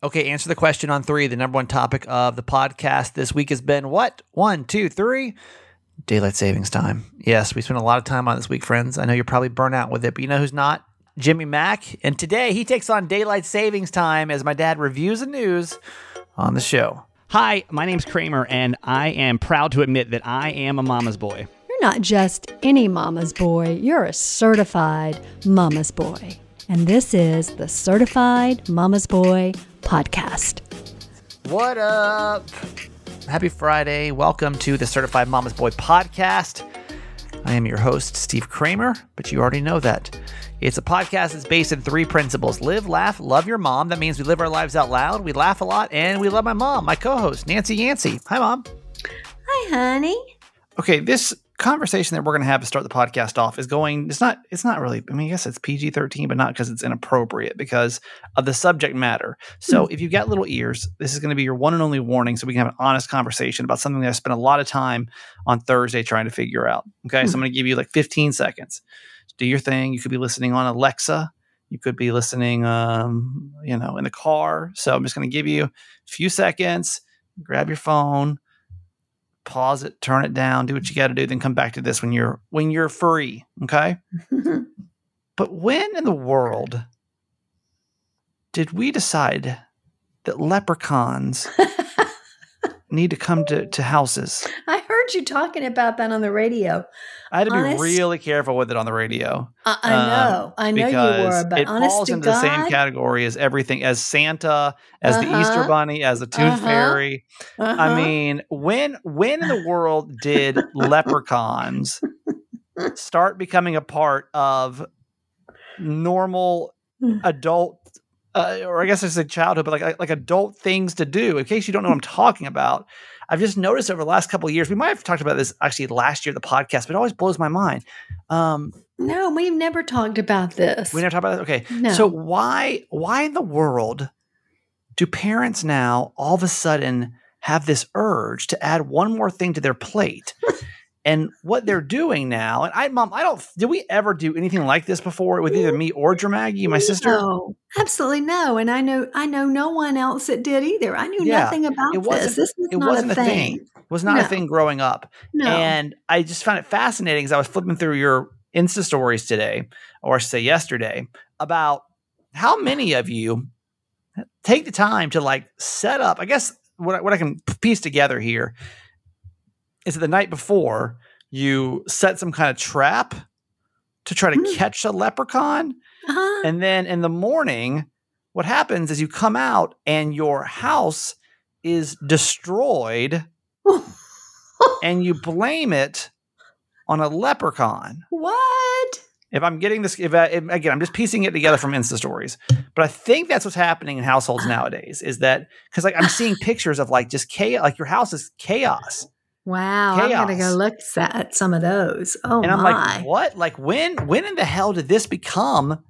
Okay, answer the question on three. The number one topic of the podcast this week has been what? One, two, three. Daylight savings time. Yes, we spent a lot of time on this week, friends. I know you're probably burnt out with it, but you know who's not? Jimmy Mack. And today he takes on daylight savings time as my dad reviews the news on the show. Hi, my name's Kramer, and I am proud to admit that I am a mama's boy. You're not just any mama's boy, you're a certified mama's boy. And this is the Certified Mama's Boy podcast. What up? Happy Friday. Welcome to the Certified Mama's Boy podcast. I am your host, Steve Kramer, but you already know that. It's a podcast that's based in three principles live, laugh, love your mom. That means we live our lives out loud, we laugh a lot, and we love my mom, my co host, Nancy Yancey. Hi, mom. Hi, honey. Okay, this conversation that we're going to have to start the podcast off is going it's not it's not really i mean i guess it's pg-13 but not because it's inappropriate because of the subject matter. So mm. if you've got little ears this is going to be your one and only warning so we can have an honest conversation about something that i spent a lot of time on thursday trying to figure out okay? Mm. so i'm going to give you like 15 seconds. Do your thing. You could be listening on alexa. You could be listening um, you know in the car. So i'm just going to give you a few seconds. Grab your phone pause it, turn it down, do what you got to do, then come back to this when you're when you're free, okay? but when in the world did we decide that leprechauns need to come to, to houses? I heard you talking about that on the radio. I had to honest, be really careful with it on the radio. I, I know, um, I know you were, but it falls into God, the same category as everything, as Santa, as uh-huh, the Easter Bunny, as the Tooth uh-huh, Fairy. Uh-huh. I mean, when when in the world did leprechauns start becoming a part of normal adult uh, or I guess it's a childhood, but like like adult things to do. In case you don't know what I'm talking about, I've just noticed over the last couple of years, we might have talked about this actually last year, the podcast, but it always blows my mind. Um, no, we've never talked about this. We never talked about this. Okay. No. So why, why in the world do parents now all of a sudden have this urge to add one more thing to their plate? And what they're doing now, and I, mom, I don't. Did we ever do anything like this before with either me or Dramaggie, my sister? No, absolutely no. And I know, I know no one else that did either. I knew yeah, nothing about it this. This was it not wasn't a thing. thing. It was not no. a thing growing up. No. And I just found it fascinating as I was flipping through your Insta stories today, or say yesterday, about how many of you take the time to like set up. I guess what what I can piece together here is that the night before you set some kind of trap to try to mm. catch a leprechaun. Uh-huh. And then in the morning, what happens is you come out and your house is destroyed and you blame it on a leprechaun. What? If I'm getting this, if, I, if again, I'm just piecing it together from Insta stories, but I think that's what's happening in households nowadays. Is that because like I'm seeing pictures of like just chaos, like your house is chaos. Wow, chaos. I'm gonna go look at some of those. Oh and I'm my. like, what? Like when when in the hell did this become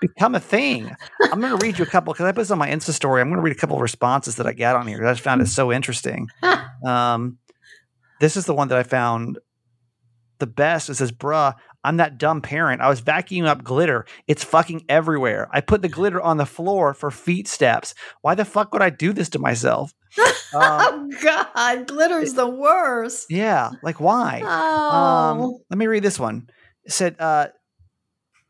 become a thing? I'm gonna read you a couple because I put this on my Insta story. I'm gonna read a couple of responses that I got on here. I just found it so interesting. um, this is the one that I found the best. It says, bruh, I'm that dumb parent. I was vacuuming up glitter. It's fucking everywhere. I put the glitter on the floor for feet steps. Why the fuck would I do this to myself? Um, oh God, glitter's the worst. Yeah, like why? Um, Oh, um, let me read this one. It said, uh,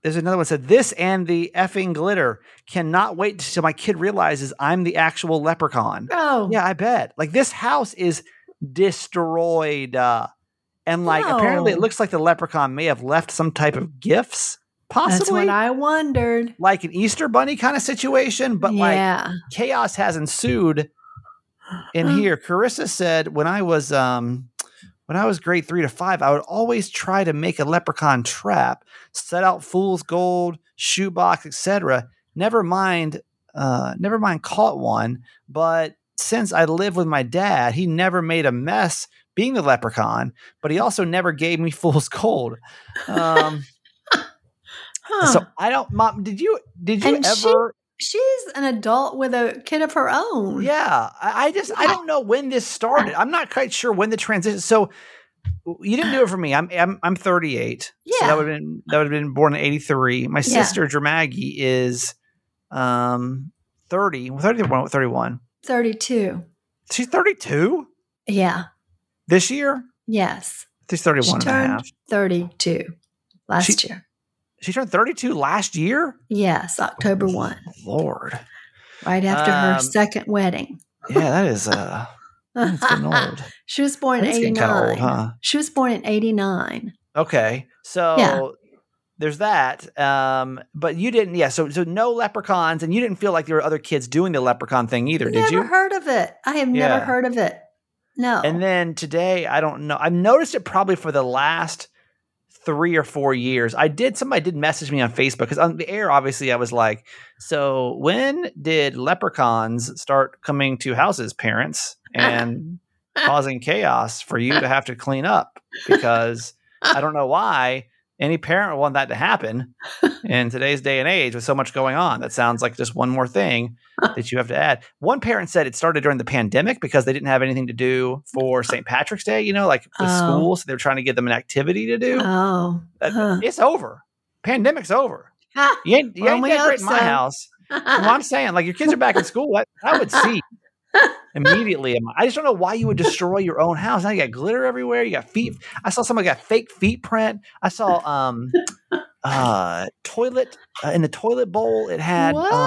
there's another one said, this and the effing glitter cannot wait till my kid realizes I'm the actual leprechaun. oh, Yeah, I bet. Like this house is destroyed. Uh, and like apparently it looks like the leprechaun may have left some type of gifts, that's possibly what I wondered. like an Easter bunny kind of situation, but like chaos has ensued in here. Carissa said when I was um when I was grade three to five, I would always try to make a leprechaun trap, set out fool's gold, shoebox, etc. Never mind, uh, never mind caught one. But since I live with my dad, he never made a mess being the leprechaun, but he also never gave me fool's gold. Um, huh. So I don't, mom. Did you did you And she- she's an adult with a kid of her own. Yeah, I, I just I don't know when this started. I'm not quite sure when the transition. So you didn't do it for me. I'm I'm, I'm 38. So Yeah. that would have been that would have been born in 83. My Yeah. sister Dramaggie is um 30. 31, 31. 32. She's 32? Yeah. This year? Yes. She's 31 she and a half. 32 last She- year. She turned 32 last year? Yes, October 1, Lord. right after her Um, second wedding. Yeah, that is uh that's getting old. she was born in 89. kind of old, huh? She was born in 89. Okay. So Yeah. there's that. Um, but you didn't, yeah. So so no leprechauns, and you didn't feel like there were other kids doing the leprechaun thing either, did you? never heard of it. I have Yeah. never heard of it. No. And then today, I don't know. I've noticed it probably for the last three or four years. I did somebody did message me on Facebook because on the air, obviously, I was like, "So when did leprechauns start coming to houses, parents, and causing chaos for you to have to clean up?" Because I don't know why any parent would want that to happen in today's day and age with so much going on. That sounds like just one more thing that you have to add. One parent said it started during the pandemic because they didn't have anything to do for St. Patrick's Day, you know, like the Oh. school. So they were trying to give them an activity to do. oh. Uh, huh. It's over. Pandemic's over. You ain't, you Well, ain't that in my house. Well, I'm saying, like, your kids are back in school. I, I would see immediately. I just don't know why you would destroy your own house. Now you got glitter everywhere. You got feet. I saw somebody got fake feet print. I saw um uh toilet uh, in the toilet bowl. It had uh,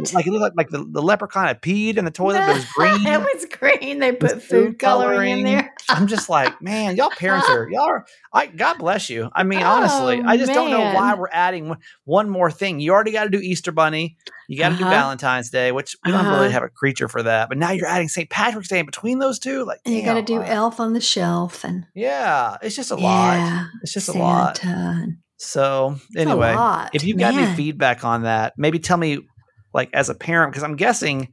what? like it looked like, like the, the leprechaun had peed in the toilet, but it was green. it was green. They put food coloring in there. I'm just like, man, y'all parents are y'all are. I God bless you. I mean, honestly, Oh, I just don't know why we're adding one, one more thing. You already got to do Easter Bunny. You got to do Uh-huh. Valentine's Day, which we don't Uh-huh. really have a creature for that. But now you're adding St. Patrick's Day in between those two. Like, And you got to do Elf on the Shelf and Yeah, it's just a lot. yeah, It's just a lot. So anyway, if you've got any feedback on that, maybe tell me, like as a parent, because I'm guessing,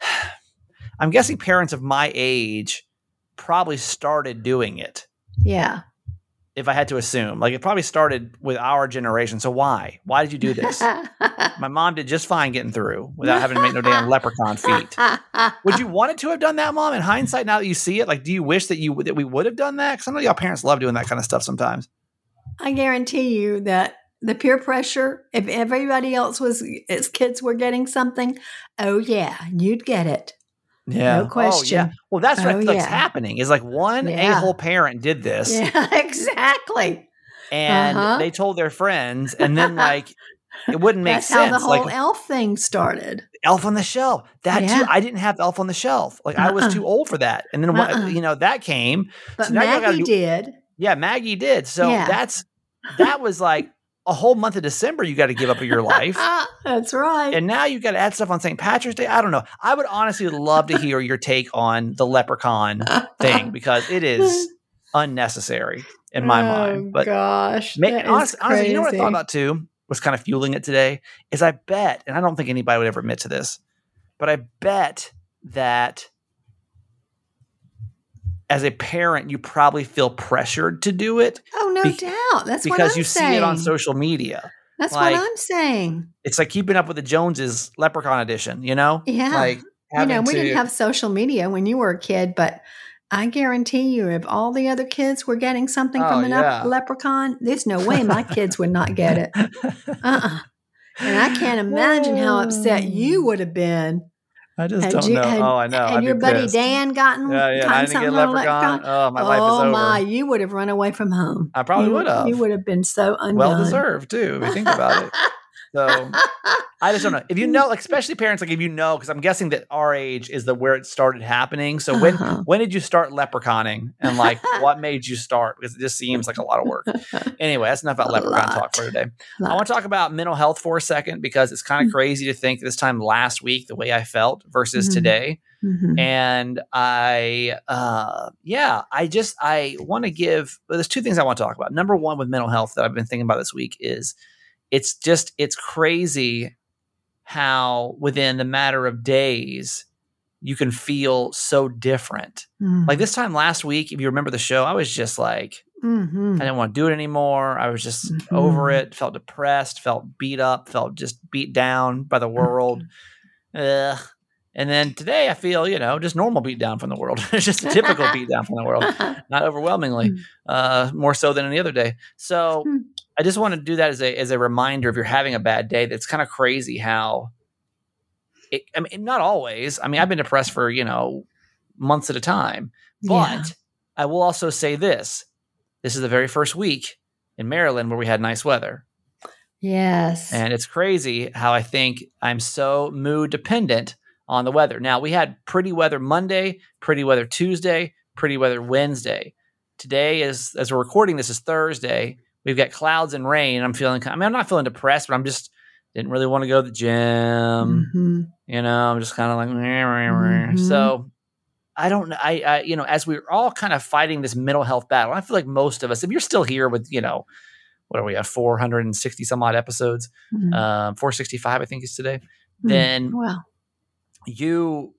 I'm guessing parents of my age probably started doing it. Yeah. If I had to assume, like it probably started with our generation. So why? Why did you do this? my mom did just fine getting through without having to make no damn leprechaun feet. Would you wanted to have done that, mom? In hindsight, now that you see it, like, do you wish that you that we would have done that? Because I know y'all parents love doing that kind of stuff sometimes. I guarantee you that the peer pressure, if everybody else was, its kids were getting something, oh yeah, you'd get it. Yeah. No Oh, yeah. question. Well, that's what I Oh, feel like's yeah. happening is like one Yeah. a-hole parent did this Yeah, exactly. and Uh-huh. they told their friends, and then like it wouldn't make That's sense. how the whole like elf thing started. Elf on the Shelf. That Yeah. too. I didn't have Elf on the Shelf. Like I was Uh-uh. too old for that. And then what Uh-uh. you know, that came. But So now y'all gotta Maggie do- did. Yeah, Maggie did. So Yeah. that's that was like a whole month of December you got to give up of your life. That's right. And now you got to add stuff on St. Patrick's Day. I don't know. I would honestly love to hear your take on the leprechaun thing because it is unnecessary in my oh, mind. But Oh, gosh, ma- that is honestly, honestly, you know what I thought about too was kind of fueling it today is I bet, and I don't think anybody would ever admit to this, but I bet that as a parent, you probably feel pressured to do it Oh, no Be- doubt. That's what because you saying. see it on social media. That's like- what I'm saying. It's like keeping up with the Joneses Leprechaun edition, you know? Yeah. Like You know, we to- didn't have social media when you were a kid, but I guarantee you, if all the other kids were getting something Oh, from an yeah. leprechaun, there's no way my kids would not get it. Uh-uh. And I can't imagine how upset you would have been. I just Had don't you- know. had- oh, I know. And I'd your buddy pissed. Dan gotten, Yeah, yeah. I didn't something get leprechaun. Oh, my life is oh over. my, you would have run away from home. I probably would have. You would have been so undone. well deserved too. If you think about it. So I just don't know. If you know, like especially parents, like if you know, because I'm guessing that our age is the where it started happening. So when Uh-huh. when did you start leprechauning, and like what made you start? Because it just seems like a lot of work. Anyway, that's enough about A leprechaun lot. talk for today. I want to talk about mental health for a second because it's kind of crazy to think this time last week the way I felt versus Mhm. today. Mhm. And I, uh, yeah, I just I want to give. Well, there's two things I want to talk about. Number one, with mental health that I've been thinking about this week is it's just it's crazy how within the matter of days you can feel so different. Mhm. Like this time last week, if you remember the show, I was just like Mhm. I didn't want to do it anymore. I was just Mhm. over it. Felt depressed. Felt beat up. Felt just beat down by the world. Ugh. And then today, I feel you know just normal beat down from the world. it's just a typical beat down from the world, not overwhelmingly, uh, more so than any other day. So Hmm. I just want to do that as a as a reminder if you're having a bad day. That's kind of crazy how it, I mean, not always. I mean, I've been depressed for you know months at a time, but Yeah. I will also say this: this is the very first week in Maryland where we had nice weather. Yes. And it's crazy how I think I'm so mood dependent on the weather. Now, we had pretty weather Monday, pretty weather Tuesday, pretty weather Wednesday. Today is, as we're recording this, is Thursday. We've got clouds and rain. I'm feeling, I mean, I'm not feeling depressed, but I'm just, didn't really want to go to the gym. Mhm. You know, I'm just kind of like. Mhm. so I don't know. I, I, you know, as we're all kind of fighting this mental health battle, I feel like most of us, if you're still here with, you know, what are we at 460 some odd episodes, Mhm. um, 465, I think is today, Mhm. then well, you,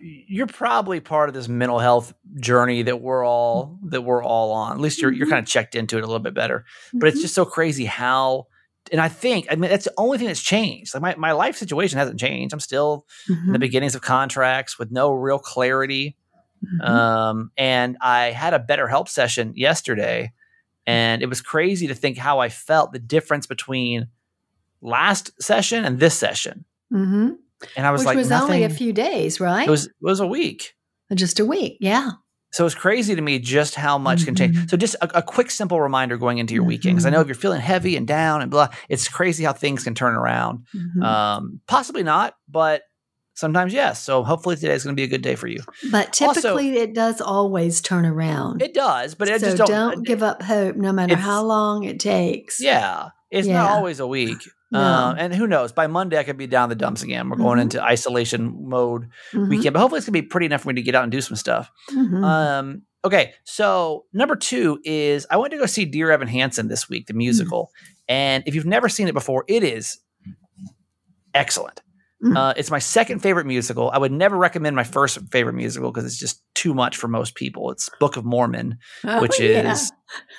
you're probably part of this mental health journey that we're all that we're all on. At least you're you're Mhm. kind of checked into it a little bit better. But it's mhm. just so crazy how. And I think, I mean, that's the only thing that's changed. Like my, my life situation hasn't changed. I'm still in the beginnings of contracts with no real clarity. Mhm. Um, and I had a BetterHelp session yesterday, and it was crazy to think how I felt the difference between last session and this session. Mhm. And I was Which like, was nothing, only a few days, right? It was it was a week. just a week. Yeah. So it's crazy to me just how much can change. Mhm. So just a, a quick, simple reminder going into your weekend, because I know if you're feeling heavy and down and blah, it's crazy how things can turn around. Mhm. Um, possibly not, but sometimes yes. So hopefully today is going to be a good day for you. but also- typically, it does always turn around. It does, but I so just don't, don't, give up hope, no matter how long it takes. Yeah, it's Yeah. not always a week. No. Um, and who knows? By Monday, I could be down the dumps again. We're going Mhm. into isolation mode Mhm. weekend, but hopefully it's gonna be pretty enough for me to get out and do some stuff. Mhm. Um, okay, so number two is I went to go see Dear Evan Hansen this week, the musical, and if you've never seen it before, it is excellent. Mhm. Uh, it's my second favorite musical. I would never recommend my first favorite musical because it's just too much for most people. It's Book of Mormon, Oh, which yeah. is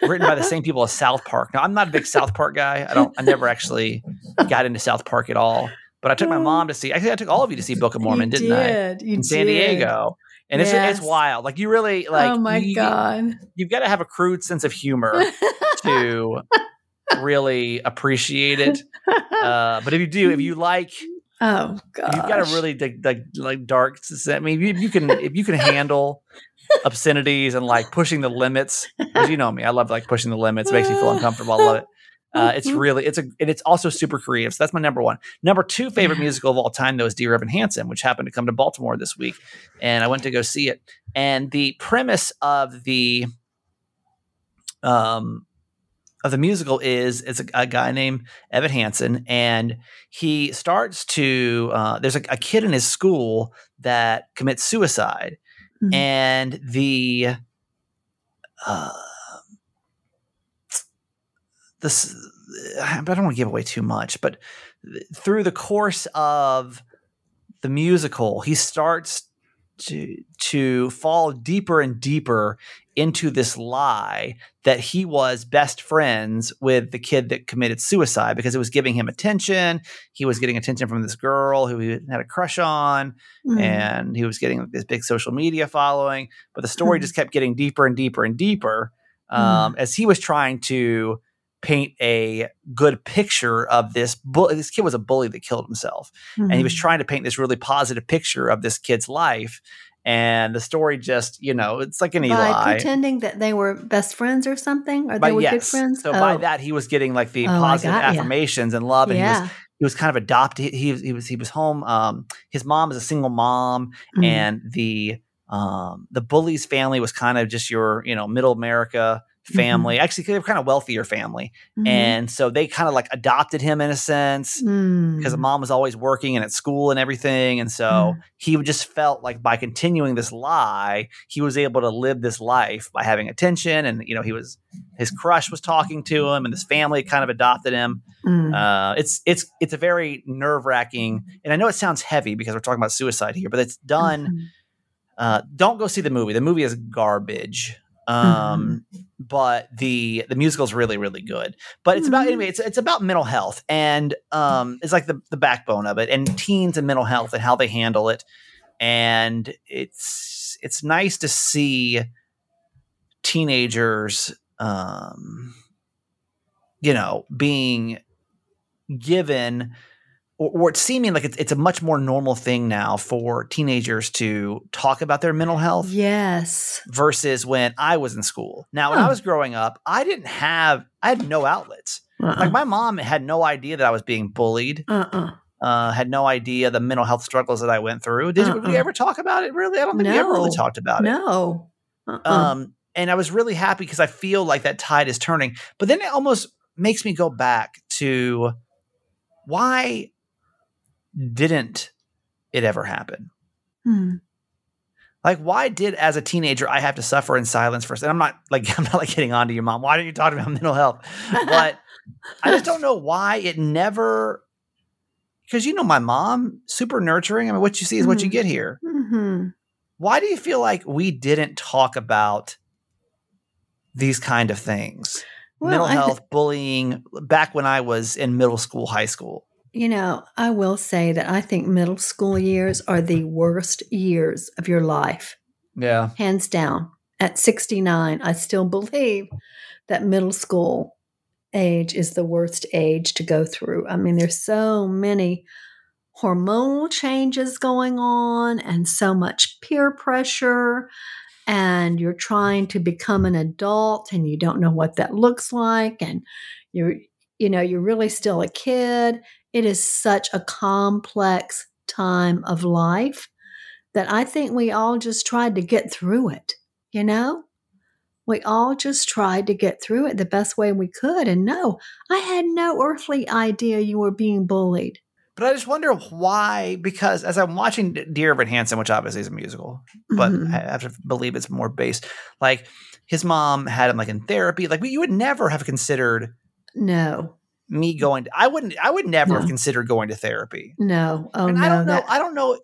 written by the same people as South Park. Now, I'm not a big South Park guy. I don't. I never actually got into South Park at all. But I took my mom to see. Actually, I took all of you to see Book of Mormon, You didn't I? You In San did. Diego, and it's Yes. it's wild. Like you really like. oh my you, god! You've got to have a crude sense of humor to really appreciate it. Uh, but if you do, if you like, oh god! you've got a really like, like, like dark. I mean, if you can if you can handle obscenities and like pushing the limits, because you know me, I love like pushing the limits. It makes me feel uncomfortable. I love it. Uh, it's really it's a and it's also super creative. So that's my number one. Number two favorite musical of all time though is Dear Evan Hansen, which happened to come to Baltimore this week, and I went to go see it. And the premise of the um of the musical is it's a, a guy named Evan Hansen, and he starts to uh, there's a, a kid in his school that commits suicide, Mhm. and the uh, this I don't want to give away too much, but through the course of the musical, he starts to to fall deeper and deeper into this lie that he was best friends with the kid that committed suicide because it was giving him attention. He was getting attention from this girl who he had a crush on, Mhm. and he was getting this big social media following. But the story Mhm. just kept getting deeper and deeper and deeper um, as he was trying to paint a good picture of this. This kid was a bully that killed himself, and he was Mhm. trying to paint this really positive picture of this kid's life. And the story just, you know, it's like an by lie. pretending that they were best friends or something, or By- they were good friends. So by Oh. that, he was getting like the Oh, positive affirmations and love, and he was yeah, he was kind of adopted. He, he was he was home. Um, his mom is a single mom, Mhm. and the um the bully's family was kind of just your you know middle America family. Actually, they were kind of wealthier family, Mhm. and so they kind of like adopted him in a sense Mm. because the mom was always working and at school and everything. And so Mm. he just felt like by continuing this lie, he was able to live this life by having attention. And, you know, he was, his crush was talking to him and his family kind of adopted him. Mm. Uh, it's, it's, it's a very nerve wracking. And I know it sounds heavy because we're talking about suicide here, but it's done. Mhm. Uh, don't go see the movie. The movie is garbage. Um, but the the musical is really really good. But it's about Mhm. anyway. It's it's about mental health and um, it's like the the backbone of it and teens and mental health and how they handle it. And it's it's nice to see teenagers, um, you know, being given or, or it's seeming like it's, it's a much more normal thing now for teenagers to talk about their mental health Yes. versus when I was in school. Now, when I was growing up, I didn't have, I had no outlets. Uh-uh. Like my mom had no idea that I was being bullied. uh-uh. Uh, had no idea the mental health struggles that I went through. Did Uh-uh. we ever talk about it? Really, I don't think we ever really talked about it. No. Uh-uh. Um, and I was really happy because I feel like that tide is turning. But then it almost makes me go back to why didn't it ever happen? Hmm. Like, why did as a teenager I have to suffer in silence first? And I'm not like I'm not like getting on to your mom. Why don't you talk about mental health? But I just don't know why it never. Because you know my mom, super nurturing. I mean, what you see is what you Mhm. get here. hmm Why do you feel like we didn't talk about these kind of things? Well, mental health, bullying, back when I was in middle school, high school. You know, I will say that I think middle school years are the worst years of your life, Yeah. hands down. At 69, I still believe that middle school age is the worst age to go through. I mean, there's so many hormonal changes going on and so much peer pressure and you're trying to become an adult and you don't know what that looks like and you're you know, you're really still a kid it is such a complex time of life that I think we all just tried to get through it, you know? We all just tried to get through it the best way we could. And no, I had no earthly idea you were being bullied. But I just wonder why, because as I'm watching Dear Evan Hansen, which obviously is a musical, but Mhm. I have to believe it's more based, like his mom had him like in therapy. Like you would never have considered no, me going to, I wouldn't, I would never have No. considered going to therapy. no, oh and no. I don't know, that- I don't know,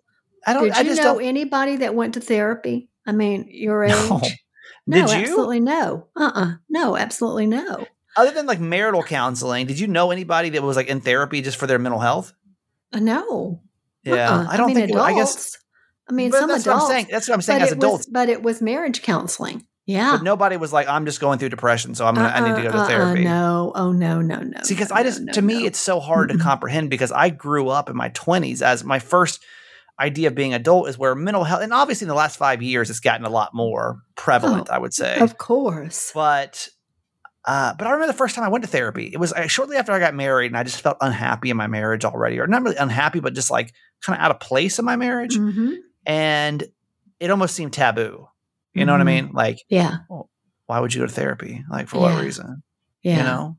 I don't, did I you just know don't anybody that went to therapy? I mean, your age? No, Did you? absolutely no. Uh uh No, absolutely no. Other than like marital counseling, did you know anybody that was like in therapy just for their mental health? Uh, No. Yeah, Uh-uh. I don't mean, think. It, I guess. adults- I mean, but some that's adults. what I'm saying. That's what I'm saying as adults. Was, but it was marriage counseling. Yeah. But nobody was like, "I'm just going through depression, so I'm gonna, I need to go to uh-uh, therapy." No. Oh no, no, no. See, because no, I just, no, to me, no. it's so hard to comprehend because I grew up in my 20s as my first idea of being adult is where mental health, and obviously in the last five years, it's gotten a lot more prevalent, I would say. Of course. But, uh, but I remember the first time I went to therapy. It was uh, shortly after I got married, and I just felt unhappy in my marriage already, or not really unhappy, but just like kind of out of place in my marriage, hmm and it almost seemed taboo. You know what I Mhm. mean? Like, Yeah. why would you go to therapy? Like, for Yeah. what reason? Yeah. You know?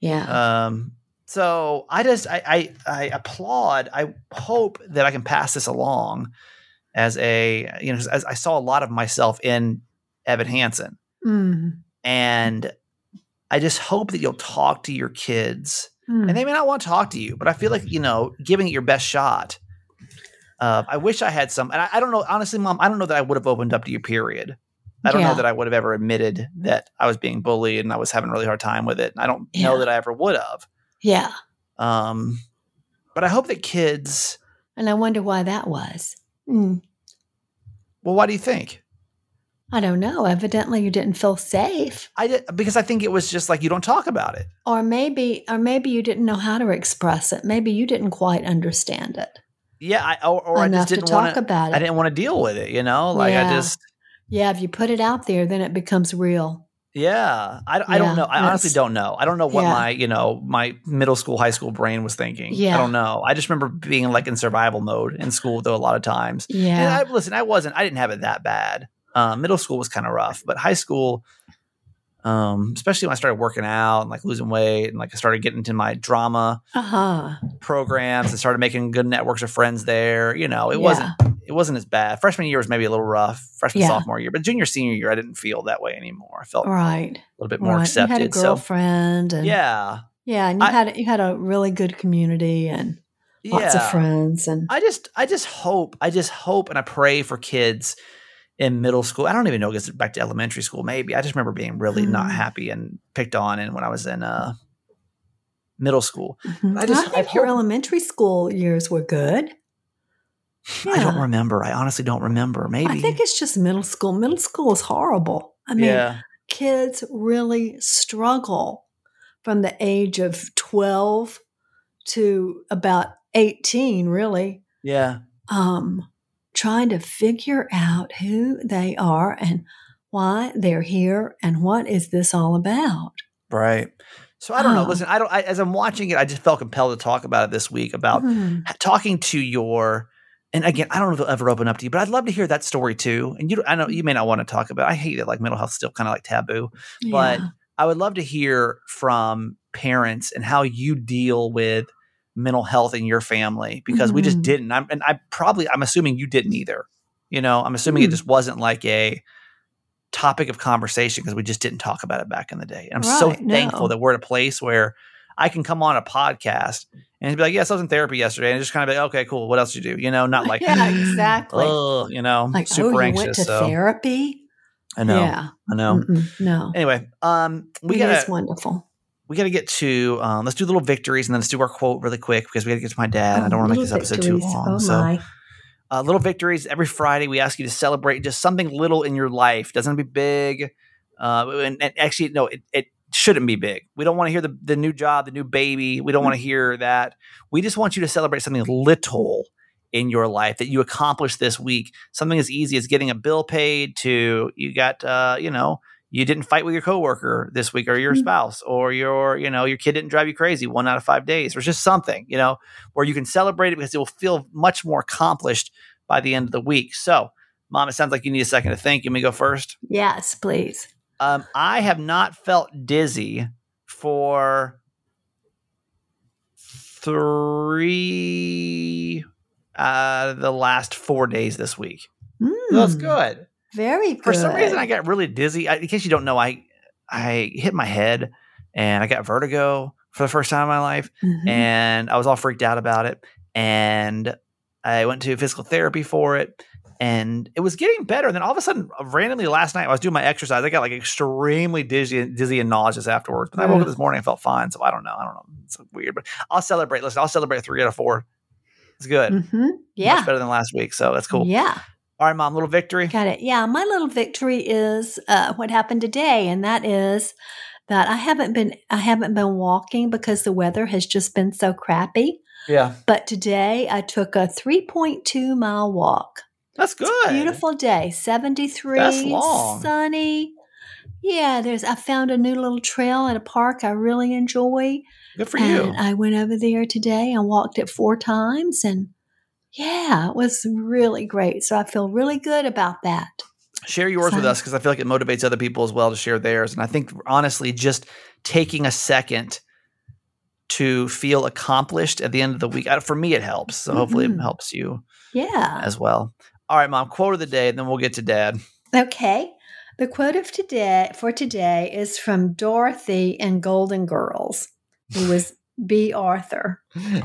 Yeah. Um, so I just I, I I applaud. I hope that I can pass this along as a you know as I saw a lot of myself in Evan Hansen, Mm. and I just hope that you'll talk to your kids, Mm. and they may not want to talk to you, but I feel like you know giving it your best shot. Uh, I wish I had some, and I, I don't know honestly, Mom. I don't know that I would have opened up to you. Period. I don't Yeah. know that I would have ever admitted that I was being bullied and I was having a really hard time with it. And I don't know that I ever would have. yeah. Um, but I hope that kids. And I wonder why that was. Mm. Well, why do you think? I don't know. Evidently, you didn't feel safe, I did because I think it was just like you don't talk about it. or maybe, or maybe you didn't know how to express it. Maybe you didn't quite understand it Yeah, I, or, or I just didn't talk want to. about it. I didn't want to deal with it. You know, like I just. yeah, if you put it out there, then it becomes real. Yeah, I, I Yeah, don't know. I honestly don't know. I don't know what Yeah. my you know my middle school, high school brain was thinking. Yeah, I don't know. I just remember being like in survival mode in school though a lot of times. And Yeah. I, listen, I wasn't. I didn't have it that bad. Um, middle school was kind of rough, but high school, um, especially when I started working out and like losing weight and like I started getting into my drama Uh huh. programs and started making good networks of friends there. You know, it Yeah. wasn't it wasn't as bad. Freshman year was maybe a little rough. Freshman Yeah. sophomore year, but junior senior year I didn't feel that way anymore. I felt Right. a little bit more right. accepted. You had a so girlfriend, and yeah, yeah, and you I- had you had a really good community and lots yeah. of friends, and I just I just hope I just hope and I pray for kids in middle school. I don't even know if it's back to elementary school. Maybe I just remember being really not Mm. happy and picked on, and when I was in uh, middle school, Mhm. I just- I think I your elementary school years were good. I don't remember. I honestly don't remember. Maybe I think it's just middle school. Middle school is horrible. I mean, yeah, kids really struggle from the age of 12 to about 18, really, Yeah. um, trying to figure out who they are and why they're here and what is this all about. Right. So I don't know. Oh. Listen, I don't. I, as I'm watching it, I just felt compelled to talk about it this week about hmm. ha- talking to your. And again, I don't know if it'll ever open up to you, but I'd love to hear that story too. And you, I know you may not want to talk about. It. I hate that like mental health still kind of like taboo. But I would love to hear from parents and how you deal with mental health in your family because we just Mhm. didn't. I'm, and I probably, I'm assuming you didn't either. You know, I'm assuming it Hmm. just wasn't like a topic of conversation because we just didn't talk about it back in the day. And I'm so thankful no. that we're at a place where I can come on a podcast and be like, yes, I was in therapy yesterday. And just kind of be like, okay, cool. What else did you do? You know, not like, Yeah, exactly. Oh, you know, like, super oh, you anxious. went to so therapy? I know, Yeah. I know. Mm-mm, no. Anyway, um, we It got wonderful. We got to get to um, let's do little victories and then let's do our quote really quick because we got to get to my dad. I don't want to make this Oh, episode little too long. Oh, so, uh, little victories every Friday. We ask you to celebrate just something little in your life. Doesn't be big. Uh, and, and actually, no, it, it shouldn't be big. We don't want to hear the the new job, the new baby. We don't want to Mm. hear that. We just want you to celebrate something little in your life that you accomplished this week. Something as easy as getting a bill paid to you got, uh, you know, you didn't fight with your coworker this week or your Mm. spouse or your, you know, your kid didn't drive you crazy one out of five days or just something, you know, where you can celebrate it because it will feel much more accomplished by the end of the week. So, mom, it sounds like you need a second to think. You may go first. Yes, please. Um, I have not felt dizzy for three uh the last four days this week. That's Mm, good. Very good. For some reason, I got really dizzy. I, in case you don't know, I I hit my head and I got vertigo for the first time in my life, Mhm. and I was all freaked out about it. And I went to physical therapy for it, and it was getting better. And then all of a sudden, randomly last night, I was doing my exercise. I got like extremely dizzy, dizzy and nauseous afterwards. But I woke up this morning and felt fine. So I don't know. I don't know. It's weird, but I'll celebrate. Listen, I'll celebrate three out of four. It's good. Mhm. Yeah. Much better than last week. So that's cool. Yeah. All right, mom, little victory. Got it. Yeah, my little victory is uh, what happened today, and that is that I haven't been I haven't been walking because the weather has just been so crappy. Yeah, But today I took a 3.2 mile walk. that's good. Beautiful day, 73, That's long. sunny. Yeah, there's I found a new little trail at a park I really enjoy. Good for and you. I went over there today and walked it four times and yeah, it was really great. So I feel really good about that. share yours with us because I feel like it motivates other people as well to share theirs. And I think honestly, just taking a second to feel accomplished at the end of the week, uh, for me, it helps. So hopefully, it Mhm. helps you Yeah. as well. All right, mom. Quote of the day, and then we'll get to dad. Okay. The quote of today for today is from Dorothy in Golden Girls, who was Bea Arthur.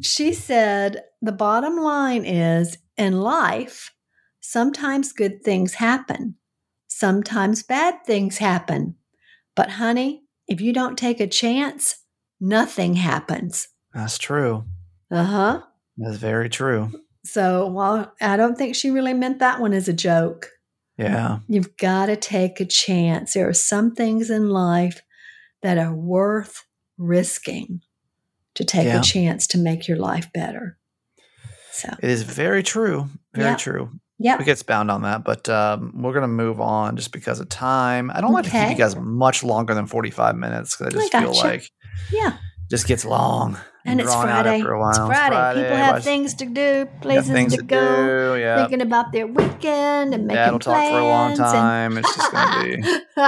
She said, The bottom line is in life, sometimes good things happen, sometimes bad things happen. But, honey, if you don't take a chance, nothing happens. That's true. Uh huh. That's very true. So, while I don't think she really meant that one as a joke, Yeah. You've got to take a chance. There are some things in life that are worth risking to take Yeah. a chance to make your life better. So, It is very true. Very Yeah. true. yeah. We could expound on that, but um, we're going to move on just because of time. I don't like to keep you guys much longer than 45 minutes because I I just feel gotcha. like Yeah. just gets long And it's Friday. a while. It's Friday. People have Watch- things to do, places to, go, do. Yeah. thinking about their weekend and making Dad will talk for a long plans and- time. It's just going to be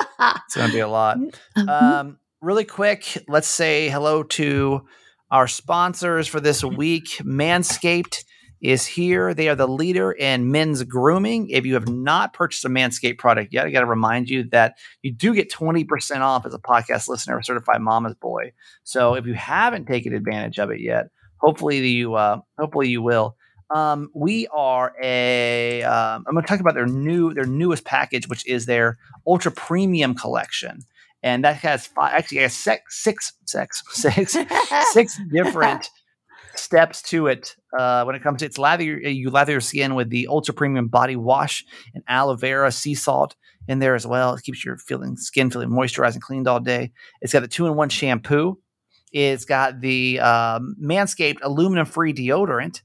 it's going to be a lot. Mhm. Um, really quick, let's say hello to our sponsors for this week. Manscaped is here. They are the leader in men's grooming. If you have not purchased a Manscaped product yet, I got to remind you that you do get 20% off as a podcast listener, a certified mama's boy. So if you haven't taken advantage of it yet, hopefully you uh, hopefully you will. Um, we are a. Um, I'm going to talk about their new their newest package, which is their ultra premium collection, and that has five. Actually, has six six six six six different steps to it uh, when it comes to it's lather you lather your skin with the ultra premium body wash and aloe vera sea salt in there as well. It keeps your feeling skin feeling moisturized and cleaned all day. It's got the two in one shampoo It's got the um, Manscaped aluminum free deodorant.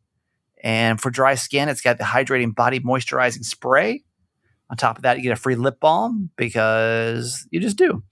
And for dry skin, it's got the hydrating body moisturizing spray. On top of that, you get a free lip balm because you just do.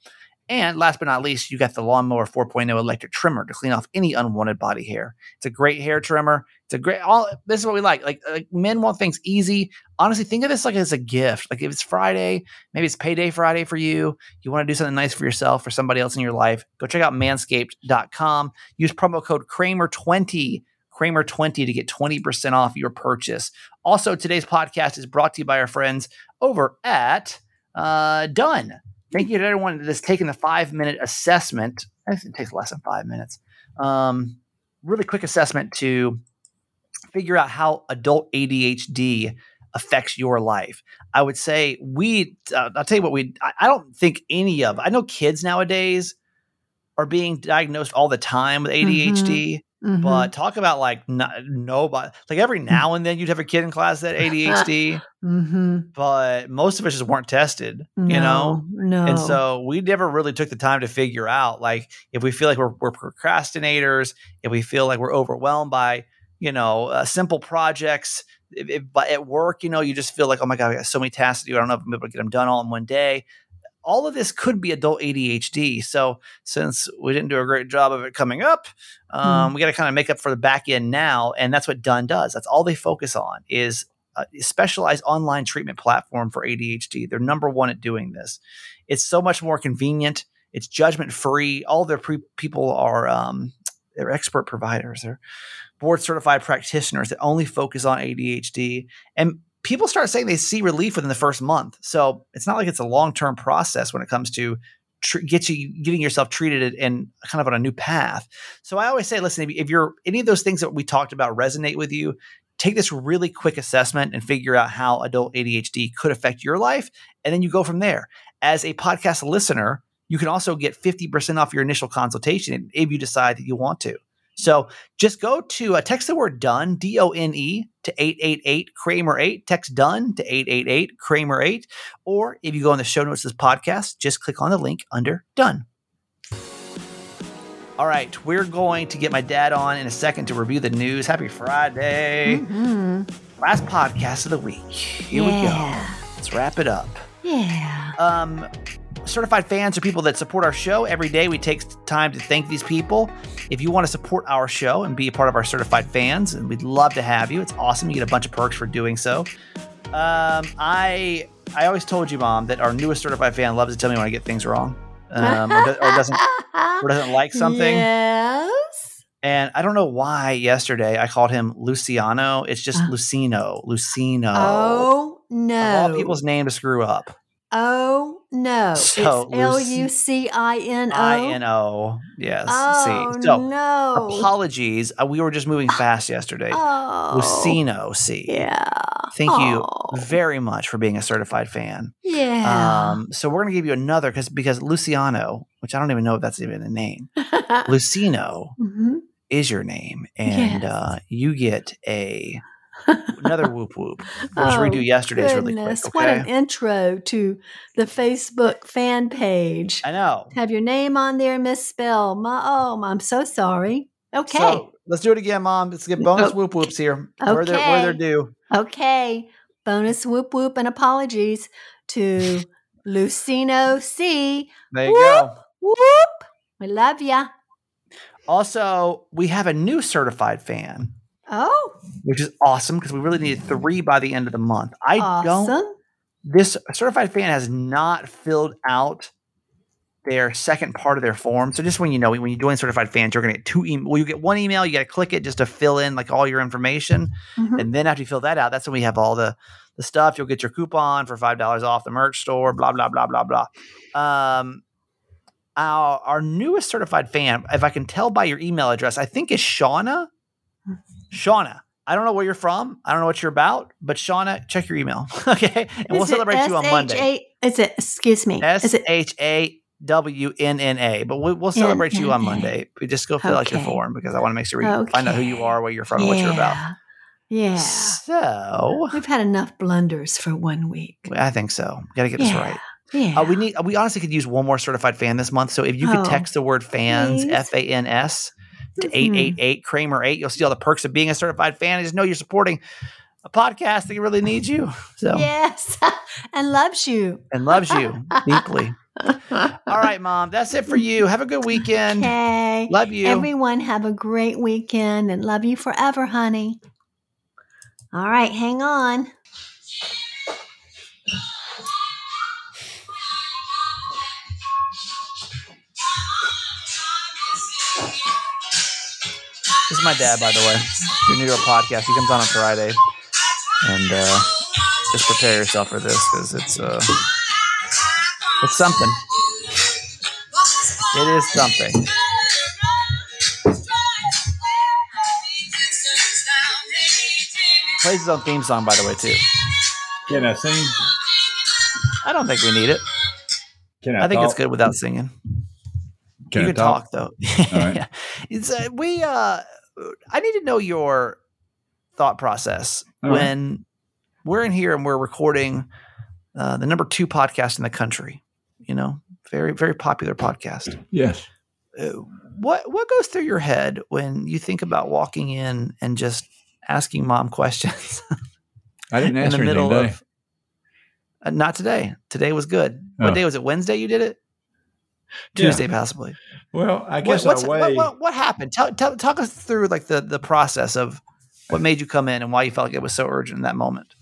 And last but not least, you got the Lawnmower 4.0 electric trimmer to clean off any unwanted body hair. It's a great hair trimmer. It's a great all. This is what we like. Like, like men want things easy. Honestly, think of this like as a gift. Like if it's Friday, maybe it's payday Friday for you. You want to do something nice for yourself or somebody else in your life. Go check out manscaped.com. Use promo code Kramer20 Kramer20 to get 20% off your purchase. Also, today's podcast is brought to you by our friends over at uh, Done. Thank you to everyone that's taken the five minute assessment. I think it takes less than five minutes. Um, really quick assessment to figure out how adult ADHD affects your life. I would say we, uh, I'll tell you what, we, I, I don't think any of, I know kids nowadays are being diagnosed all the time with ADHD. Mhm. But talk about like no, nobody, like every now and then you'd have a kid in class that had ADHD, Mhm. but most of us just weren't tested, you know? no, no. And so we never really took the time to figure out like if we feel like we're, we're procrastinators, if we feel like we're overwhelmed by, you know, uh, simple projects. If, if, but at work, you know, you just feel like, oh my God, I got so many tasks to do. I don't know if I'm able to get them done all in one day. All of this could be adult ADHD. So since we didn't do a great job of it coming up, um, we got to kind of make up for the back end now. And that's what Done does. That's all they focus on is a specialized online treatment platform for ADHD. They're number one at doing this. It's so much more convenient. It's judgment free. All their pre- people are um, they're expert providers. They're board certified practitioners that only focus on ADHD. And people start saying they see relief within the first month. So it's not like it's a long term process when it comes to tr- get you getting yourself treated and kind of on a new path. So I always say, listen, if, you're any of those things that we talked about resonate with you, take this really quick assessment and figure out how adult ADHD could affect your life. And then you go from there. As a podcast listener, you can also get 50% off your initial consultation if you decide that you want to. So just go to uh, text the word done, D O N E, to 888 Kramer 8. Text done to 888 Kramer 8. Or if you go on the show notes of this podcast, just click on the link under done. All right, we're going to get my dad on in a second to review the news. Happy Friday. Mhm. Last podcast of the week. Here we go. Let's wrap it up. Yeah. Um, certified fans are people that support our show every day. We take time to thank these people. If you want to support our show and be a part of our certified fans, and we'd love to have you. It's awesome. You get a bunch of perks for doing so. Um, I I always told you, mom, that our newest certified fan loves to tell me when I get things wrong, um, or, do- or doesn't or doesn't like something. Yes. And I don't know why yesterday I called him Luciano. It's just Uh. Lucino. Lucino. Oh Of no. all people's name to screw up. Oh no. So, it's L U C I N O. I N O. Yes. Oh C. So no. apologies. Uh, we were just moving fast yesterday. Oh. Lucino C. Yeah. Thank Oh. you very much for being a certified fan. Yeah. Um, so we're gonna give you another because because Luciano, which I don't even know if that's even a name, Lucino Mhm. is your name, and Yes. uh, you get a another whoop whoop. Just Oh, redo yesterday's really quick. Okay. What an intro to the Facebook fan page. I know. Have your name on there misspelled. My oh, I'm so sorry. Okay. So let's do it again, Mom. Let's get bonus Oh. whoop whoops here. Where they're where they're due. Okay. Bonus whoop whoop and apologies to Lucino C. There you Whoop. go. Whoop. We love ya. Also, we have a new certified fan, Oh, which is awesome because we really needed three by the end of the month. I awesome. don't. This certified fan has not filled out their second part of their form. So just when you know when you join certified fans, you're going to get two email. Well, you get one email. You got to click it just to fill in like all your information, Mhm. and then after you fill that out, that's when we have all the the stuff. You'll get your coupon for five dollars off the merch store. Blah blah blah blah blah. Um, our our newest certified fan, if I can tell by your email address, I think is Shawnna. Shawnna. I don't know where you're from. I don't know what you're about, but Shawnna, check your email. okay. And we'll Is it celebrate you on Monday. Is it, excuse me, S H A W N N A. But we, we'll celebrate you on Monday. We just go fill out your Okay. form because I want to make sure we find out who you are, where you're from, and what you're about. Yeah. So We've had enough blunders for one week. I think so. Got to get this right. Yeah. Uh, we need. We honestly could use one more certified fan this month. So if you could Oh, text the word fans. F A N S to Mhm. eight eight eight Kramer eight, you'll see all the perks of being a certified fan. And just know you're supporting a podcast that really needs you. So Yes. and loves you. and loves you deeply. All right, mom. That's it for you. Have a good weekend. Okay. Love you. Everyone have a great weekend and love you forever, honey. All right, hang on. This is my dad, by the way. If you're new to our podcast, he comes on on Friday, and uh, just prepare yourself for this because it's uh, it's something. It is something. Plays his own theme song, by the way, too. Can I sing? I don't think we need it. Can I? I think it's good without singing. Can you I can talk, though. right. Yeah. It's uh, we. Uh, I need to know your thought process All right. when we're in here and we're recording uh, the number two podcast in the country. You know, very very popular podcast. Yes. Uh, what what goes through your head when you think about walking in and just asking mom questions I didn't answer in the middle today. of? Uh, not today. Today was good. Oh. What day was it? Wednesday. You did it. Yeah. Tuesday, possibly. Well, I What, guess what's, I what, what, what happened? Tell, tell, talk us through like the, the process of what made you come in and why you felt like it was so urgent in that moment.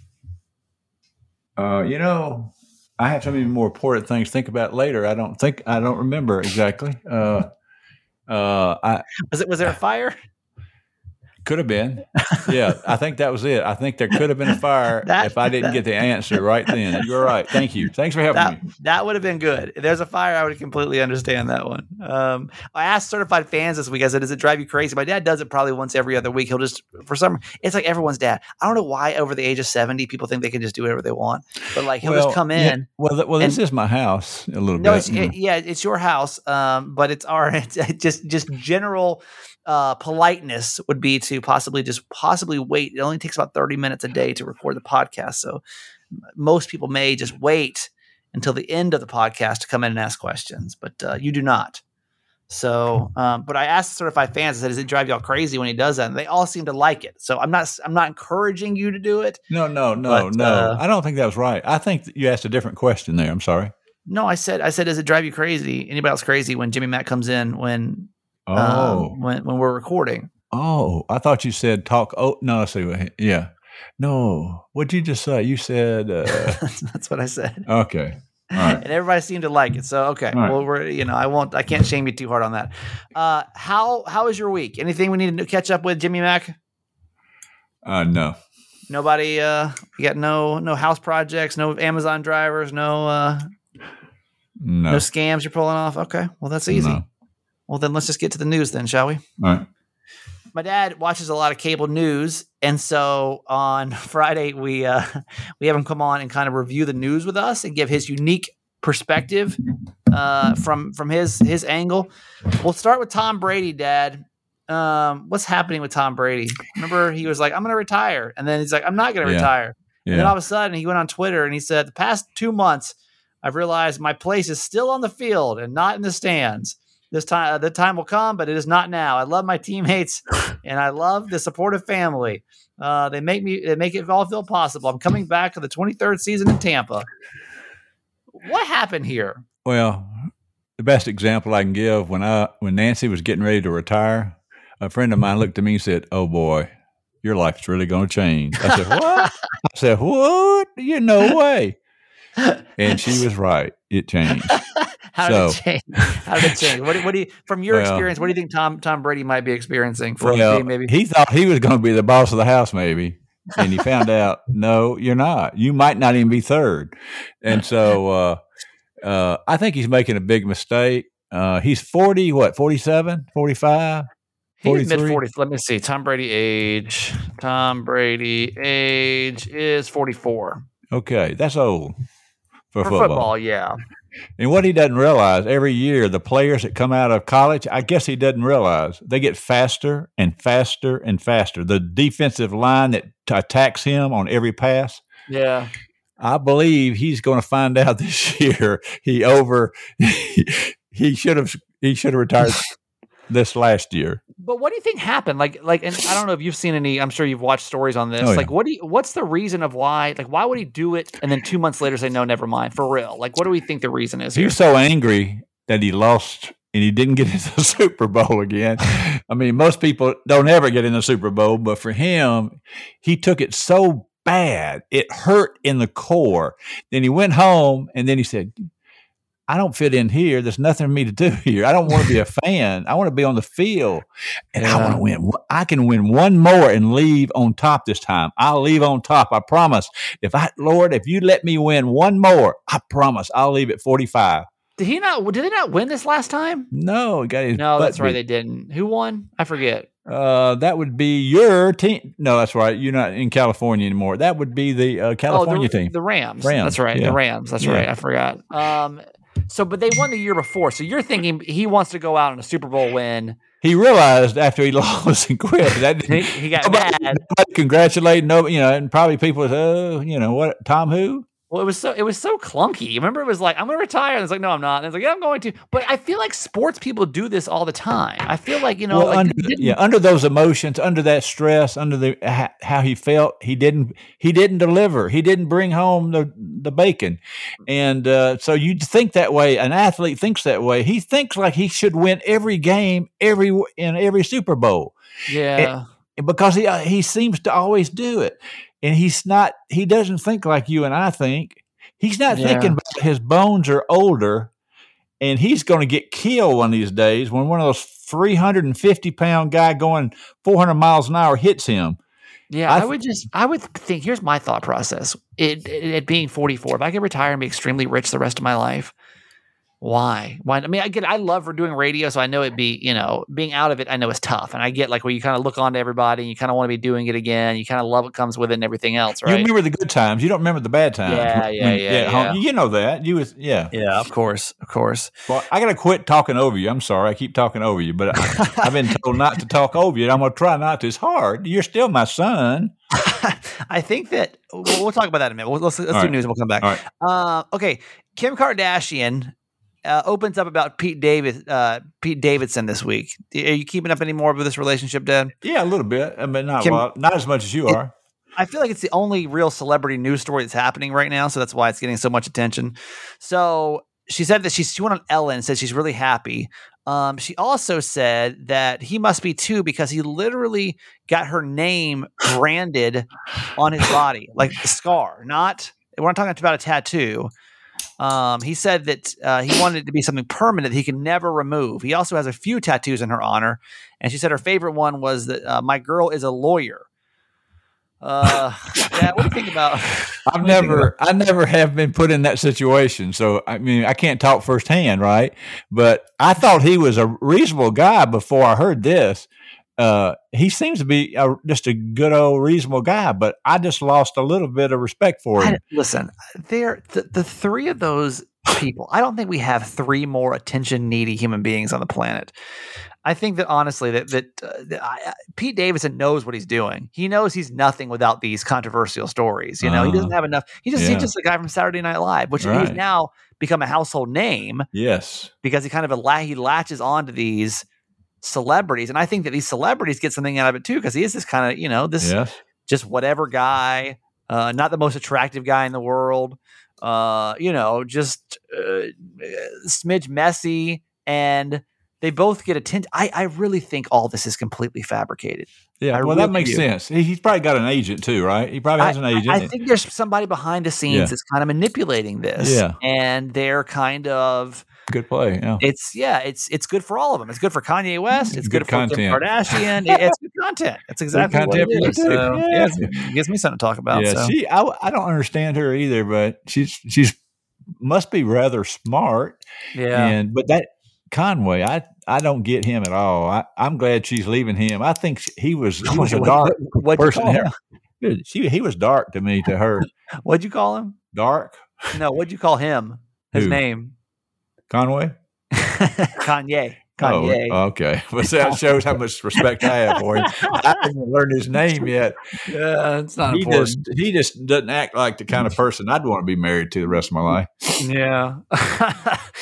Uh, you know, I have so many more important things to think about later. I don't think I don't remember exactly. Uh, uh, I Was it was there a fire? Could have been. Yeah, I think that was it. I think there could have been a fire That- if I didn't get the answer right then. You're right. Thank you. Thanks for helping That me. that would have been good. If there's a fire, I would completely understand that one. Um, I asked certified fans this week. I said, "Does it drive you crazy?" My dad does it probably once every other week. He'll just for some. It's like everyone's dad. I don't know why over the age of seventy, people think they can just do whatever they want. But like he'll just come yeah, in. well, th- well, this and- is my house a little No, bit. it's, you know. it, yeah, it's your house, um, but it's our it's just just general uh, politeness would be to possibly just possibly wait. It only takes about thirty minutes a day to record the podcast, so most people may just wait until the end of the podcast to come in and ask questions, but uh, you do not. So, um, but I asked certified fans. I said, "Does it drive y'all crazy when he does that?" And they all seem to like it. So I'm not I'm not encouraging you to do it. no, no, no, but, no. uh, I don't think that was right. I think that you asked a different question there. I'm sorry. No, I said I said, "Does it drive you crazy?" Anybody else crazy when Jimmy Mack comes in when Oh, um, when when we're recording. Oh, I thought you said talk. Oh, no, I see. what- Yeah. No. What'd you just say? You said, uh, That's what I said. okay. Right. And everybody seemed to like it. So okay, right. well we're you know I won't I can't shame you too hard on that. Uh, how how is your week? Anything we need to catch up with, Jimmy Mack? Uh, no. Nobody. Uh, you got no no house projects, no Amazon drivers, no uh, No. no scams you're pulling off. Okay, well that's easy. No. Well then let's just get to the news then, shall we? All right. my dad watches a lot of cable news and so on friday we uh we have him come on and kind of review the news with us and give his unique perspective uh from from his his angle we'll start with tom brady dad um what's happening with tom brady remember he was like i'm gonna retire and then he's like i'm not gonna Yeah. retire and then all of a sudden he went on twitter and he said the past two months i've realized my place is still on the field and not in the stands this time the time will come but it is not now i love my teammates and i love the supportive family uh, they make me they make it all feel possible i'm coming back for the 23rd season in tampa what happened here Well, the best example I can give when I when Nancy was getting ready to retire, a friend of mine looked at me and said, "Oh boy, your life's really going to change." I said, "What?" I said, "What? You no way." And she was right. It changed. how did it change how did it change what do, what do you from your Well- experience what do you think tom tom brady might be experiencing from Well, maybe he thought he was going to be the boss of the house, maybe, and he found out, no, you're not. You might not even be third. And so, uh, uh, I think he's making a big mistake. Uh, he's forty, what, 47, 45? He's mid 43? 40s. Let me see. Tom Brady age. Tom Brady age is 44. Okay, that's old for, For football. football, yeah. And what he doesn't realize, every year the players that come out of college, I guess he doesn't realize, they get faster and faster and faster. The defensive line that t- attacks him on every pass, Yeah. I believe he's going to find out this year. He over. He, should have. He should have retired this last year. But what do you think happened? Like, like, and I don't know if you've seen any. I'm sure you've watched stories on this. Oh, yeah. Like, what do you? What's the reason of why? Like, why would he do it and then two months later say no, never mind? For real? Like, what do we think the reason is? He was so angry that he lost and he didn't get into the Super Bowl again. I mean, most people don't ever get in the Super Bowl, but for him, he took it so bad. It hurt in the core. Then he went home and then he said, I don't fit in here. There's nothing for me to do here. I don't want to be a fan. I want to be on the field, and I want to win. I can win one more and leave on top this time. I'll leave on top. I promise. If I, Lord, if you let me win one more, I promise I'll leave at 45. Did he not? Did they not win this last time? No, he got his. No, that's right. beat. They didn't. Who won? I forget. Uh, that would be your team. No, that's right. You're not in California anymore. That would be the uh, California oh, the, team. the Rams. Rams, That's right. yeah. The Rams. That's Yeah. right. I forgot. Um, so, but they won the year before. So you're thinking he wants to go out on a Super Bowl win. he realized after he lost and quit that He, he got nobody, mad. nobody congratulated no, you know, and probably people "Oh, you know what, Tom who?" Well, it was so it was so clunky. Remember, it was like I'm going to retire, and it's like, no, I'm not. And it's like, yeah, I'm going to. But I feel like sports people do this all the time. I feel like you know, well, like, under the- yeah, under those emotions, under that stress, under the how he felt, he didn't he didn't deliver. He didn't bring home the the bacon, and uh, so you think that way. An athlete thinks that way. He thinks like he should win every game, every in every Super Bowl. yeah. because he uh, he seems to always do it, and he's not. He doesn't think like you and I think. He's not Yeah. thinking about his bones are older, and he's going to get killed one of these days when one of those three hundred and fifty pound guy going four hundred miles an hour hits him. Yeah, I I, would just, I would think. Here's my thought process: it, it, it being 44, if I could retire and be extremely rich the rest of my life, why? Why? I mean, I get, I love for doing radio, so I know it'd be, you know, being out of it, I know it's tough, and I get like where you kind of look on to everybody, and you kind of want to be doing it again, you kind of love what comes with it and everything else, right? You remember the good times. You don't remember the bad times. Yeah, yeah, yeah, hon- yeah. You know that. You was yeah. yeah, of course, of course. Well, I got to quit talking over you. I'm sorry. I keep talking over you, but I, I've been told not to talk over you. I'm going to try not to. It's hard. You're still my son. I think that we'll, we'll talk about that in a minute. We'll, let's let's do right. news and we'll come back. All right. Uh, okay, Kim Kardashian uh, opens up about Pete David uh, Pete Davidson this week. Are you keeping up any more with this relationship, Dad? Yeah, a little bit, uh, but not a lot. not as much as you It- are. I feel like it's the only real celebrity news story that's happening right now, so that's why it's getting so much attention. So she said that she's she went on Ellen and said she's really happy. Um, she also said that he must be too because he literally got her name branded on his body, like the scar. Not we're not talking about a tattoo. Um, he said that uh, he wanted it to be something permanent that he can never remove. He also has a few tattoos in her honor, and she said her favorite one was that uh, my girl is a lawyer. Uh, yeah, what do you think about? I've What do you think never, I never have been put in that situation. So I mean, I can't talk firsthand, right? But I thought he was a reasonable guy before I heard this. Uh, he seems to be a, just a good old reasonable guy, but I just lost a little bit of respect for him. I- listen, there the, the three of those people. I don't think we have three more attention needy human beings on the planet. I think that honestly, that that, uh, that I, Pete Davidson knows what he's doing. He knows he's nothing without these controversial stories. You know, he Uh-huh. doesn't have enough. He just Yeah. he's just a guy from Saturday Night Live, which he's now become a household name yes, because he kind of la- he latches onto these celebrities, and I think that these celebrities get something out of it too because he is this kind of you know this yes, just whatever guy, uh, not the most attractive guy in the world, uh, you know, just uh, smidge messy, and they both get attention. I, I really think all this is completely fabricated. yeah. I well, that makes do. sense. He, he's probably got an agent too, right? He probably has an agent. I think there's somebody behind the scenes Yeah. that's kind of manipulating this, Yeah. and they're kind of. Good play. Yeah. It's yeah, it's it's good for all of them. It's good for Kanye West. It's Good good, for Kim. Kardashian. It- it's good content. It's exactly what content it for you is. So, Yeah. yeah, it gives me something to talk about. yeah, so. she. I, I don't understand her either, but she's she's must be rather smart. yeah. And but that Conway, I I don't get him at all. I, I'm glad she's leaving him. I think he was he was a dark what- person. call here. him? She he was dark to me to her. What'd you call him? Dark No, what'd you call him? His Who? name? Conway. Kanye. Kanye. Oh, okay. But that shows how much respect I have for him. I haven't learned his name yet. yeah, it's not He important. just he just doesn't act like the kind of person I'd want to be married to the rest of my life. yeah.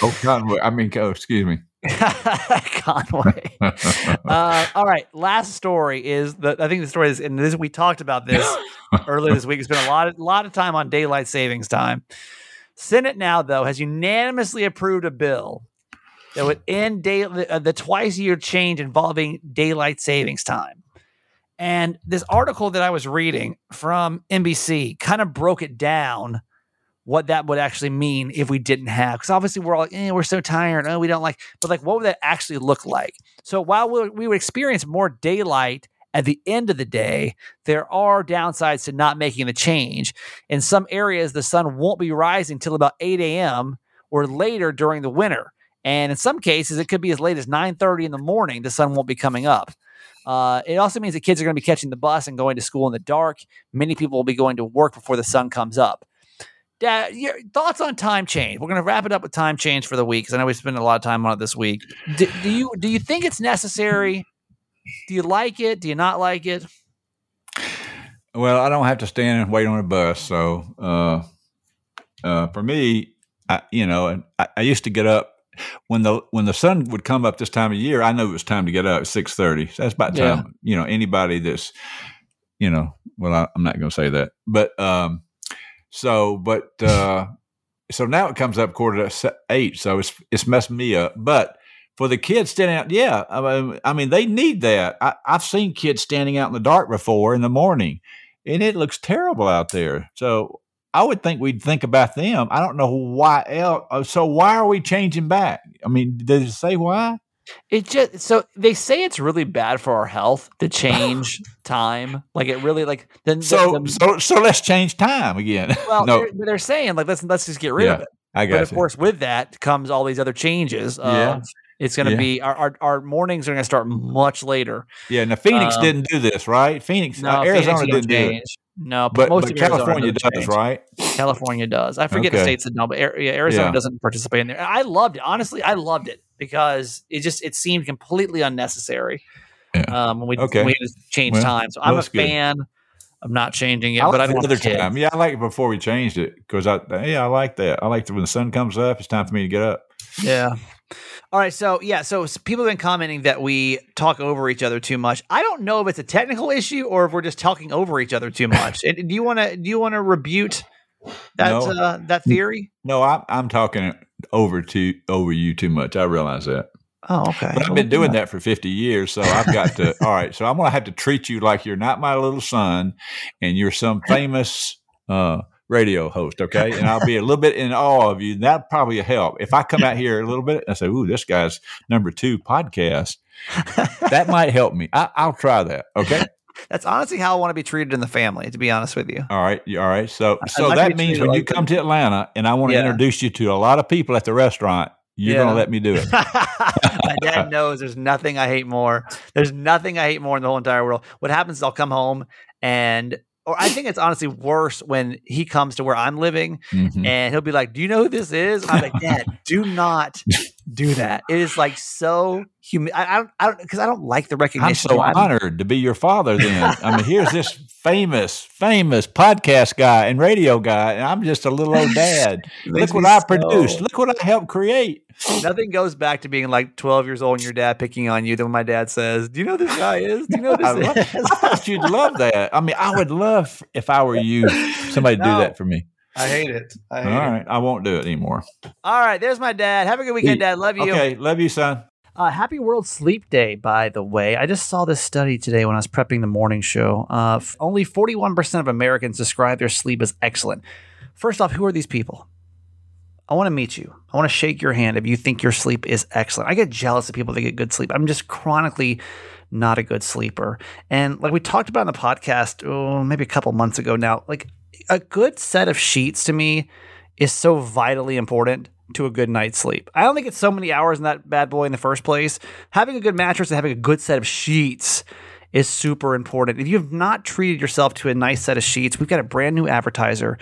Oh, Conway. I mean, oh, excuse me. Conway. uh, all right. Last story is the. I think the story is, and this we talked about this earlier this week. It's been a lot, of, lot of time on daylight savings time. Senate now, though, has unanimously approved a bill that would end day, uh, the twice a year change involving daylight savings time. And this article that I was reading from NBC kind of broke it down what that would actually mean if we didn't have because obviously we're all like, eh, we're so tired oh we don't like but like what would that actually look like so while we would experience more daylight at the end of the day there are downsides to not making the change in some areas the sun won't be rising till about 8 a.m or later during the winter and in some cases it could be as late as 9.30 in the morning the sun won't be coming up uh, it also means that kids are going to be catching the bus and going to school in the dark many people will be going to work before the sun comes up Dad, your thoughts on time change? We're going to wrap it up with time change for the week because I know we spent a lot of time on it this week. Do, do you do you think it's necessary? Do you like it? Do you not like it? Well, I don't have to stand and wait on a bus, so uh, uh, for me, I, you know, I, I used to get up when the when the sun would come up this time of year. I knew it was time to get up at six thirty. So that's about Yeah. time. You know, anybody that's, you know, well, I, I'm not going to say that, but um, so but uh, so now it comes up quarter to eight, so it's it's messed me up, but. For the kids standing out, yeah, I mean, I mean, they need that. I, I've seen kids standing out in the dark before in the morning, and it looks terrible out there. So I would think we'd think about them. I don't know why else. Uh, so why are we changing back? I mean, does it say why? It just so they say it's really bad for our health to change time. Like it really like then So the, so so let's change time again. well no, they're, they're saying like let's let's just get rid of it. I guess But of course, with that comes all these other changes. Yeah. Of, it's going to Yeah. be our, our our mornings are going to start much later. Yeah, now Phoenix um, didn't do this, right? Phoenix, uh, Arizona you don't didn't do it. No, but, most but of California doesn't change. right? California does. I forget the states that don't, but Arizona Yeah. doesn't participate in there. I loved it. Honestly, I loved it because it just it seemed completely unnecessary. Yeah. Um, when we Okay. we had change Well, time. So I'm a good. fan of not changing it, I but I like don't the want other kids. time. Yeah, I like it before we changed it because I yeah I like that. I like that when the sun comes up, it's time for me to get up. Yeah. All right. So yeah. So people have been commenting that we talk over each other too much. I don't know if it's a technical issue or if we're just talking over each other too much. And do you want to do you want to rebut that No. uh, that theory? No, I'm I'm talking over to over you too much. I realize that. Oh, okay. But I've been doing that for 50 years, so I've got to. all right, so I'm going to have to treat you like you're not my little son, and you're some famous uh, radio host, okay? And I'll be a little bit in awe of you. That probably help if I come out here a little bit and say, "Ooh, this guy's number two podcast." that might help me. I, I'll try that. Okay. That's honestly how I want to be treated in the family. To be honest with you. All right. All right. So, so like that means when you like come to Atlanta, and I want to Yeah. introduce you to a lot of people at the restaurant, you're going to let me do it. My dad knows there's nothing I hate more. There's nothing I hate more in the whole entire world. What happens is I'll come home and, or I think it's honestly worse when he comes to where I'm living Mhm. and he'll be like, "Do you know who this is?" I'm like, "Dad, do not do that." It is like so humi- I, I don't, I don't, because I don't like the recognition. I'm so I'm- honored to be your father. Then I mean, here's this famous, famous podcast guy and radio guy, and I'm just a little old dad. Look what I so- produced. Look what I helped create. Nothing goes back to being like 12 years old and your dad picking on you Then when my dad says, "Do you know who this guy is? Do you know who I, this love. I thought you'd love that. I mean, I would love if I were you, somebody to No. do that for me. I hate it. I All right, I won't do it anymore. All right, there's my dad. Have a good weekend, Dad. Love you. Okay, love you, son. Uh, happy World Sleep Day, by the way. I just saw this study today when I was prepping the morning show. Uh, f- only 41% of Americans describe their sleep as excellent. First off, who are these people? I want to meet you. I want to shake your hand if you think your sleep is excellent. I get jealous of people that get good sleep. I'm just chronically not a good sleeper. And like we talked about in the podcast, oh, maybe a couple months ago now, like a good set of sheets to me is so vitally important to a good night's sleep. I only get so many hours in that bad boy in the first place. Having a good mattress and having a good set of sheets is super important. If you have not treated yourself to a nice set of sheets, we've got a brand new advertiser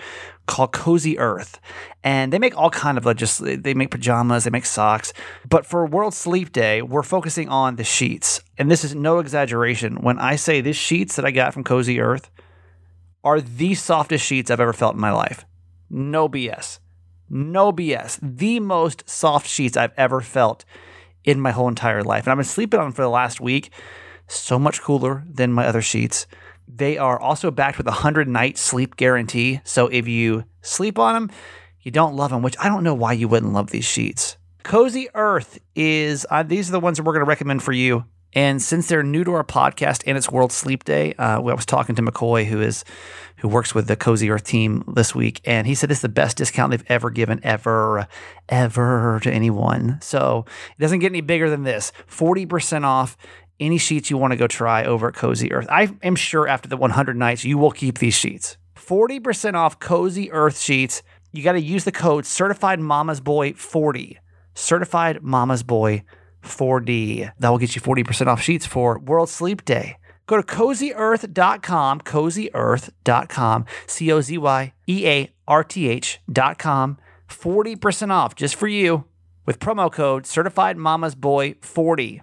called Cozy Earth, and they make all kind of like just they make pajamas, they make socks. But for World Sleep Day, we're focusing on the sheets, and this is no exaggeration when I say these sheets that I got from Cozy Earth are the softest sheets I've ever felt in my life. No BS. No BS. The most soft sheets I've ever felt in my whole entire life. And I've been sleeping on them for the last week. So much cooler than my other sheets. They are also backed with a 100 night sleep guarantee. So if you sleep on them, you don't love them, which I don't know why you wouldn't love these sheets. Cozy Earth is, uh, these are the ones that we're going to recommend for you. And since they're new to our podcast and it's World Sleep Day, uh, I was talking to McCoy, who is who works with the Cozy Earth team this week, and he said it's the best discount they've ever given, ever, ever to anyone. So it doesn't get any bigger than this. Forty percent off any sheets you want to go try over at Cozy Earth. I am sure after the 100 nights you will keep these sheets. 40% off Cozy Earth sheets. You got to use the code Certified Mama's Boy 40. Certified Mama's Boy 4D. That will get you 40% off sheets for World Sleep Day. Go to cozyearth.com, cozyearth.com, C O Z Y E A R T H.com. 40% off just for you with promo code Certified Mama's Boy 40.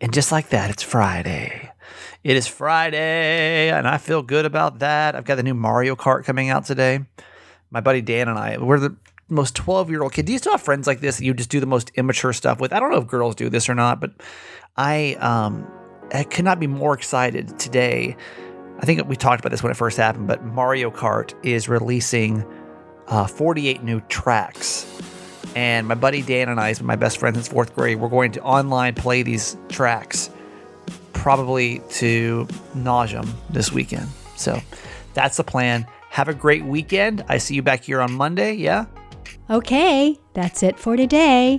And just like that, it's Friday. It is Friday, and I feel good about that. I've got the new Mario Kart coming out today. My buddy Dan and I, we're the most 12 year old kid. Do you still have friends like this that you just do the most immature stuff with? I don't know if girls do this or not, but I, um, I could not be more excited today. I think we talked about this when it first happened, but Mario Kart is releasing uh, 48 new tracks and my buddy Dan and I, my best friend since fourth grade, we're going to online play these tracks probably to nauseum this weekend. So that's the plan. Have a great weekend. I see you back here on Monday. Yeah? Okay, that's it for today.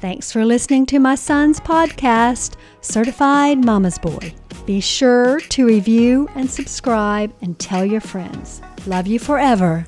Thanks for listening to my son's podcast, Certified Mama's Boy. Be sure to review and subscribe and tell your friends. Love you forever.